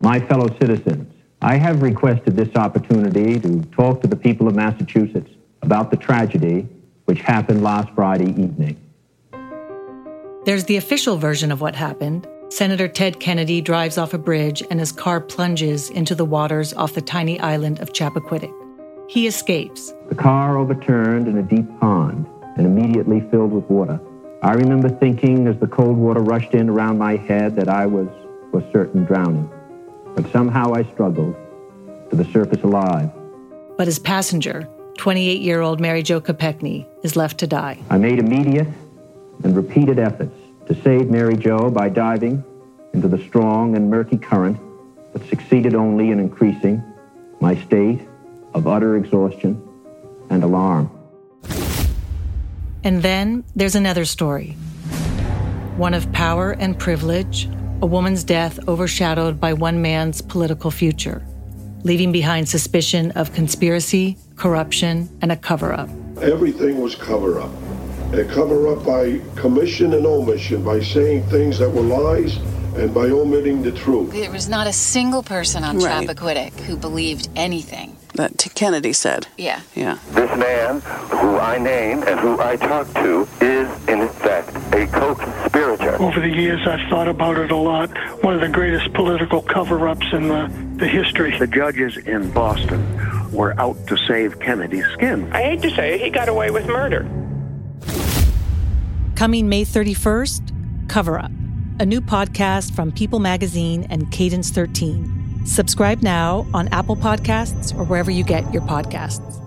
My fellow citizens, I have requested this opportunity to talk to the people of Massachusetts about the tragedy which happened last Friday evening. There's the official version of what happened. Senator Ted Kennedy drives off a bridge and his car plunges into the waters off the tiny island of Chappaquiddick. He escapes. The car overturned in a deep pond and immediately filled with water. I remember thinking as the cold water rushed in around my head that I was for certain drowning. But somehow I struggled to the surface alive. But his passenger, 28 year old Mary Jo Kopechne, is left to die. I made immediate and repeated efforts to save Mary Jo by diving into the strong and murky current, but succeeded only in increasing my state of utter exhaustion and alarm. And then there's another story one of power and privilege, a woman's death overshadowed by one man's political future, leaving behind suspicion of conspiracy, corruption, and a cover up. Everything was cover up. A cover up by commission and omission, by saying things that were lies and by omitting the truth. There was not a single person on Right. Chappaquiddick who believed anything. That T- Kennedy said. Yeah. Yeah. This man, who I name and who I talk to, is in fact a co-conspirator. Over the years, I've thought about it a lot. One of the greatest political cover ups in the, the history. The judges in Boston were out to save Kennedy's skin. I hate to say it, he got away with murder. Coming May 31st, Cover Up, a new podcast from People Magazine and Cadence 13. Subscribe now on Apple Podcasts or wherever you get your podcasts.